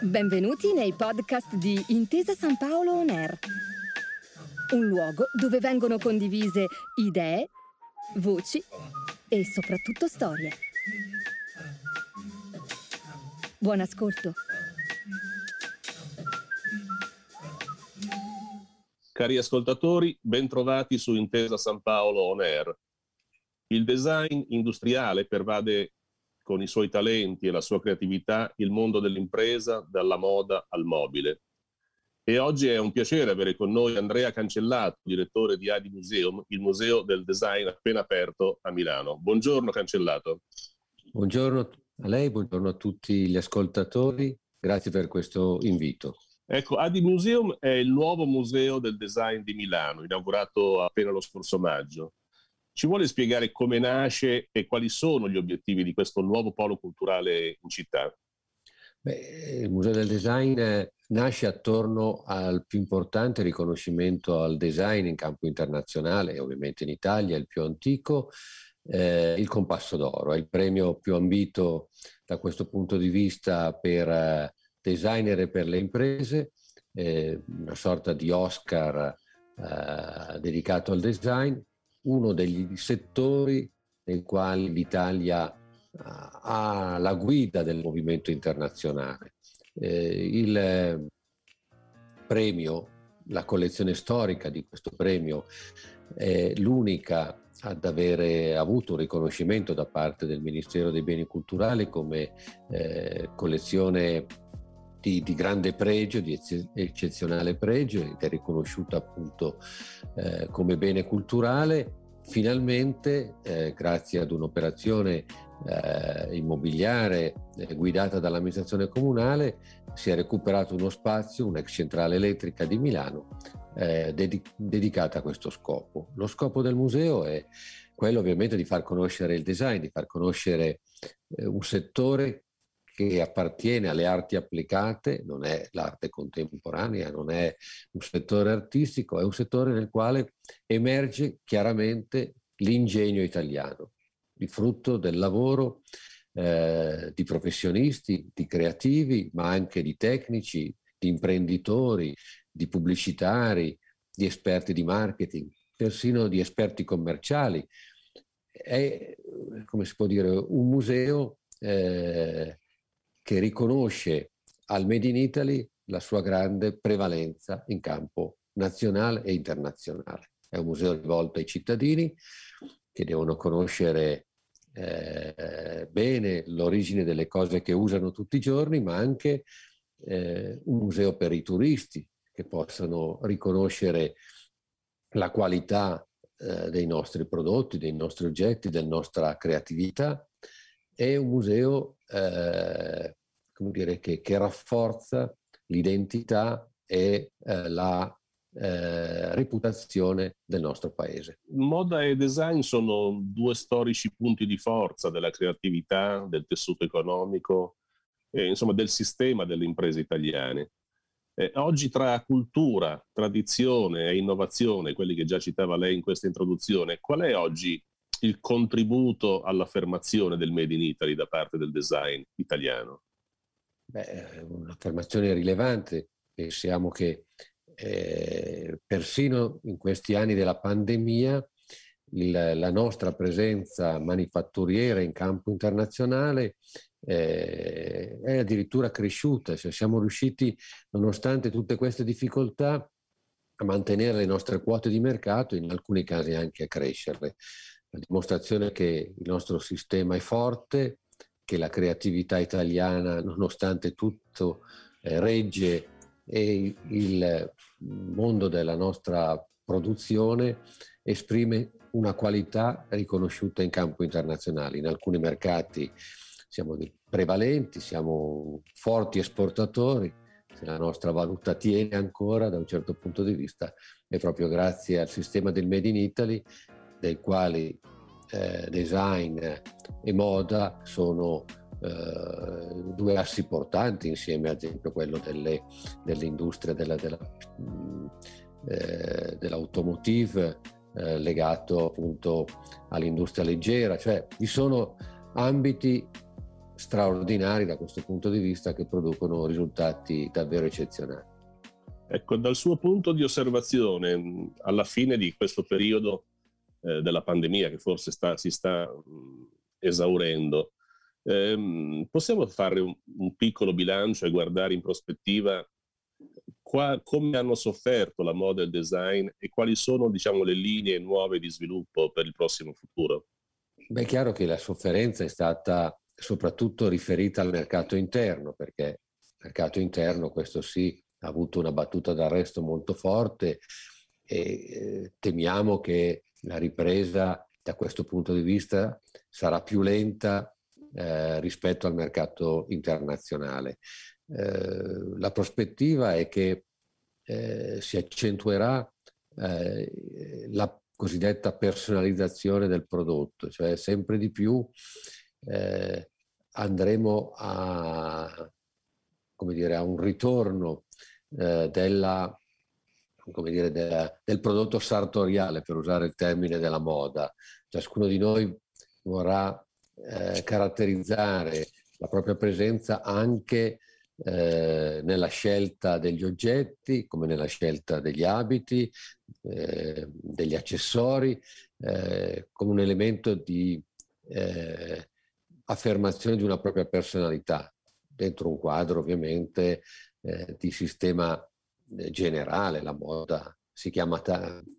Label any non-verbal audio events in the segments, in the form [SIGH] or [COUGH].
Benvenuti nei podcast di Intesa San Paolo On Air, un luogo dove vengono condivise idee, voci e soprattutto storie. Buon ascolto. Cari ascoltatori, bentrovati su Intesa San Paolo On Air. Il design industriale pervade con i suoi talenti e la sua creatività il mondo dell'impresa, dalla moda al mobile. E oggi è un piacere avere con noi Andrea Cancellato, direttore di Adi Museum, il museo del design appena aperto a Milano. Buongiorno Cancellato. Buongiorno a lei, buongiorno a tutti gli ascoltatori, grazie per questo invito. Ecco, Adi Museum è il nuovo museo del design di Milano, inaugurato appena lo scorso maggio. Ci vuole spiegare come nasce e quali sono gli obiettivi di questo nuovo polo culturale in città? Beh, il Museo del Design nasce attorno al più importante riconoscimento al design in campo internazionale, ovviamente in Italia, il più antico, eh, il Compasso d'Oro. È il premio più ambito da questo punto di vista per eh, designer e per le imprese, eh, una sorta di Oscar eh, dedicato al design, uno degli settori nei quali l'Italia eh, ha la guida del movimento internazionale. Eh, il premio, la collezione storica di questo premio è l'unica ad avere avuto un riconoscimento da parte del Ministero dei Beni Culturali come eh, collezione di, di, grande pregio, di eccezionale pregio ed è riconosciuta appunto eh, come bene culturale. Finalmente, eh, grazie ad un'operazione eh, immobiliare eh, guidata dall'amministrazione comunale, si è recuperato uno spazio, un'ex centrale elettrica di Milano, eh, dedic- dedicata a questo scopo. Lo scopo del museo è quello ovviamente di far conoscere il design, di far conoscere eh, un settore che appartiene alle arti applicate, non è l'arte contemporanea, non è un settore artistico, è un settore nel quale emerge chiaramente l'ingegno italiano, il frutto del lavoro eh, di professionisti, di creativi, ma anche di tecnici, di imprenditori, di pubblicitari, di esperti di marketing, persino di esperti commerciali. È, come si può dire, un museo eh, che riconosce al Made in Italy la sua grande prevalenza in campo nazionale e internazionale. È un museo rivolto ai cittadini che devono conoscere eh, bene l'origine delle cose che usano tutti i giorni, ma anche eh, un museo per i turisti che possano riconoscere la qualità eh, dei nostri prodotti, dei nostri oggetti, della nostra creatività. È un museo eh, come dire, che, che, rafforza l'identità e eh, la eh, reputazione del nostro paese. Moda e design sono due storici punti di forza della creatività, del tessuto economico, e, insomma del sistema delle imprese italiane. Eh, oggi tra cultura, tradizione e innovazione, quelli che già citava lei in questa introduzione, qual è oggi il contributo all'affermazione del Made in Italy da parte del design italiano? Beh, un'affermazione rilevante. Pensiamo che eh, persino in questi anni della pandemia il, la nostra presenza manifatturiera in campo internazionale eh, è addirittura cresciuta. Cioè siamo riusciti, nonostante tutte queste difficoltà, a mantenere le nostre quote di mercato e in alcuni casi anche a crescerle la dimostrazione che il nostro sistema è forte, che la creatività italiana, nonostante tutto, eh, regge e il mondo della nostra produzione esprime una qualità riconosciuta in campo internazionale. In alcuni mercati siamo prevalenti, siamo forti esportatori, se la nostra valuta tiene ancora da un certo punto di vista è proprio grazie al sistema del Made in Italy dei quali eh, design e moda sono eh, due assi portanti insieme ad esempio quello delle, dell'industria della, della, mm, eh, dell'automotive eh, legato appunto all'industria leggera, cioè vi sono ambiti straordinari da questo punto di vista che producono risultati davvero eccezionali. Ecco, dal suo punto di osservazione, alla fine di questo periodo eh, della pandemia che forse sta, si sta mh, esaurendo, ehm, possiamo fare un, un, piccolo bilancio e guardare in prospettiva qua, come hanno sofferto la moda e il design e quali sono diciamo, le linee nuove di sviluppo per il prossimo futuro? Beh, è chiaro che la sofferenza è stata soprattutto riferita al mercato interno, perché il mercato interno, questo sì, ha avuto una battuta d'arresto molto forte e eh, temiamo che la ripresa da questo punto di vista sarà più lenta eh, rispetto al mercato internazionale. Eh, la prospettiva è che eh, si accentuerà eh, la cosiddetta personalizzazione del prodotto, cioè sempre di più eh, andremo a, dire, a un ritorno eh, della, come dire, della, del prodotto sartoriale, per usare il termine della moda. Ciascuno di noi vorrà eh, caratterizzare la propria presenza anche eh, nella scelta degli oggetti, come nella scelta degli abiti, eh, degli accessori, eh, come un elemento di eh, affermazione di una propria personalità, dentro un quadro ovviamente eh, di sistema generale, la moda si chiama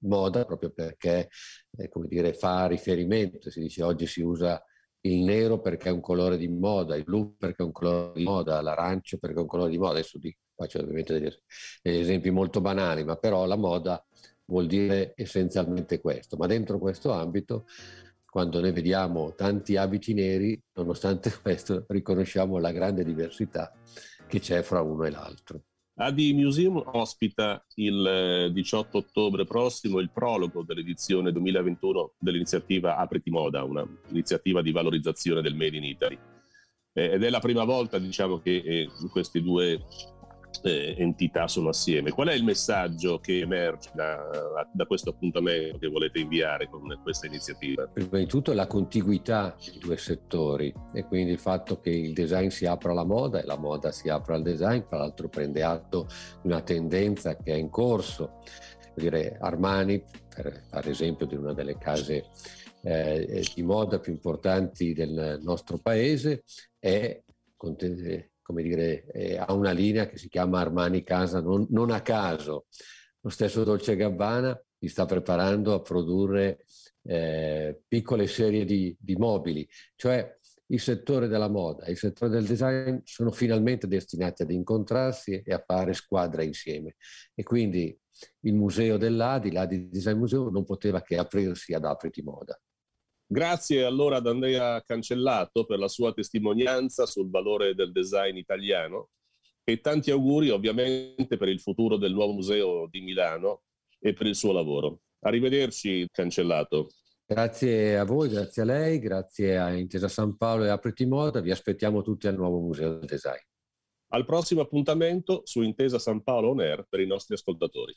moda proprio perché eh, dire, fa riferimento, si dice oggi si usa il nero perché è un colore di moda, il blu perché è un colore di moda, l'arancio perché è un colore di moda, adesso di, faccio ovviamente degli, degli esempi molto banali, ma però la moda vuol dire essenzialmente questo, ma dentro questo ambito quando noi vediamo tanti abiti neri, nonostante [LAUGHS] questo riconosciamo la grande diversità che c'è fra uno e l'altro. Adi Museum ospita il 18 eh, ottobre prossimo il prologo dell'edizione 2021 dell'iniziativa Apriti Moda, un'iniziativa di valorizzazione del Made in Italy. Eh, ed è la prima volta diciamo, che eh, questi due eh, entità sono assieme. Qual è il messaggio che emerge da, da, questo appuntamento che volete inviare con questa iniziativa? Prima di tutto la contiguità dei due settori e quindi il fatto che il design si apra alla moda e la moda si apra al design, tra l'altro prende atto di una tendenza che è in corso. Dire, Armani, per fare esempio di una delle case eh, di moda più importanti del nostro paese, è come dire, eh, ha una linea che si chiama Armani Casa non, non a caso. Lo stesso Dolce Gabbana si sta preparando a produrre eh, piccole serie di, di mobili, cioè il settore della moda e il settore del design sono finalmente destinati ad incontrarsi e a fare squadra insieme. E quindi il museo dell'Adi, l'Adi Design Museum, non poteva che aprirsi ad Apriti Moda. Grazie allora ad Andrea Cancellato per la sua testimonianza sul valore del design italiano e tanti auguri ovviamente per il futuro del nuovo museo di Milano e per il suo lavoro. Arrivederci Cancellato. Grazie a voi, grazie a lei, grazie a Intesa San Paolo e a Preti Moda. Vi aspettiamo tutti al nuovo Museo del Design. Al prossimo appuntamento su Intesa San Paolo On Air per i nostri ascoltatori.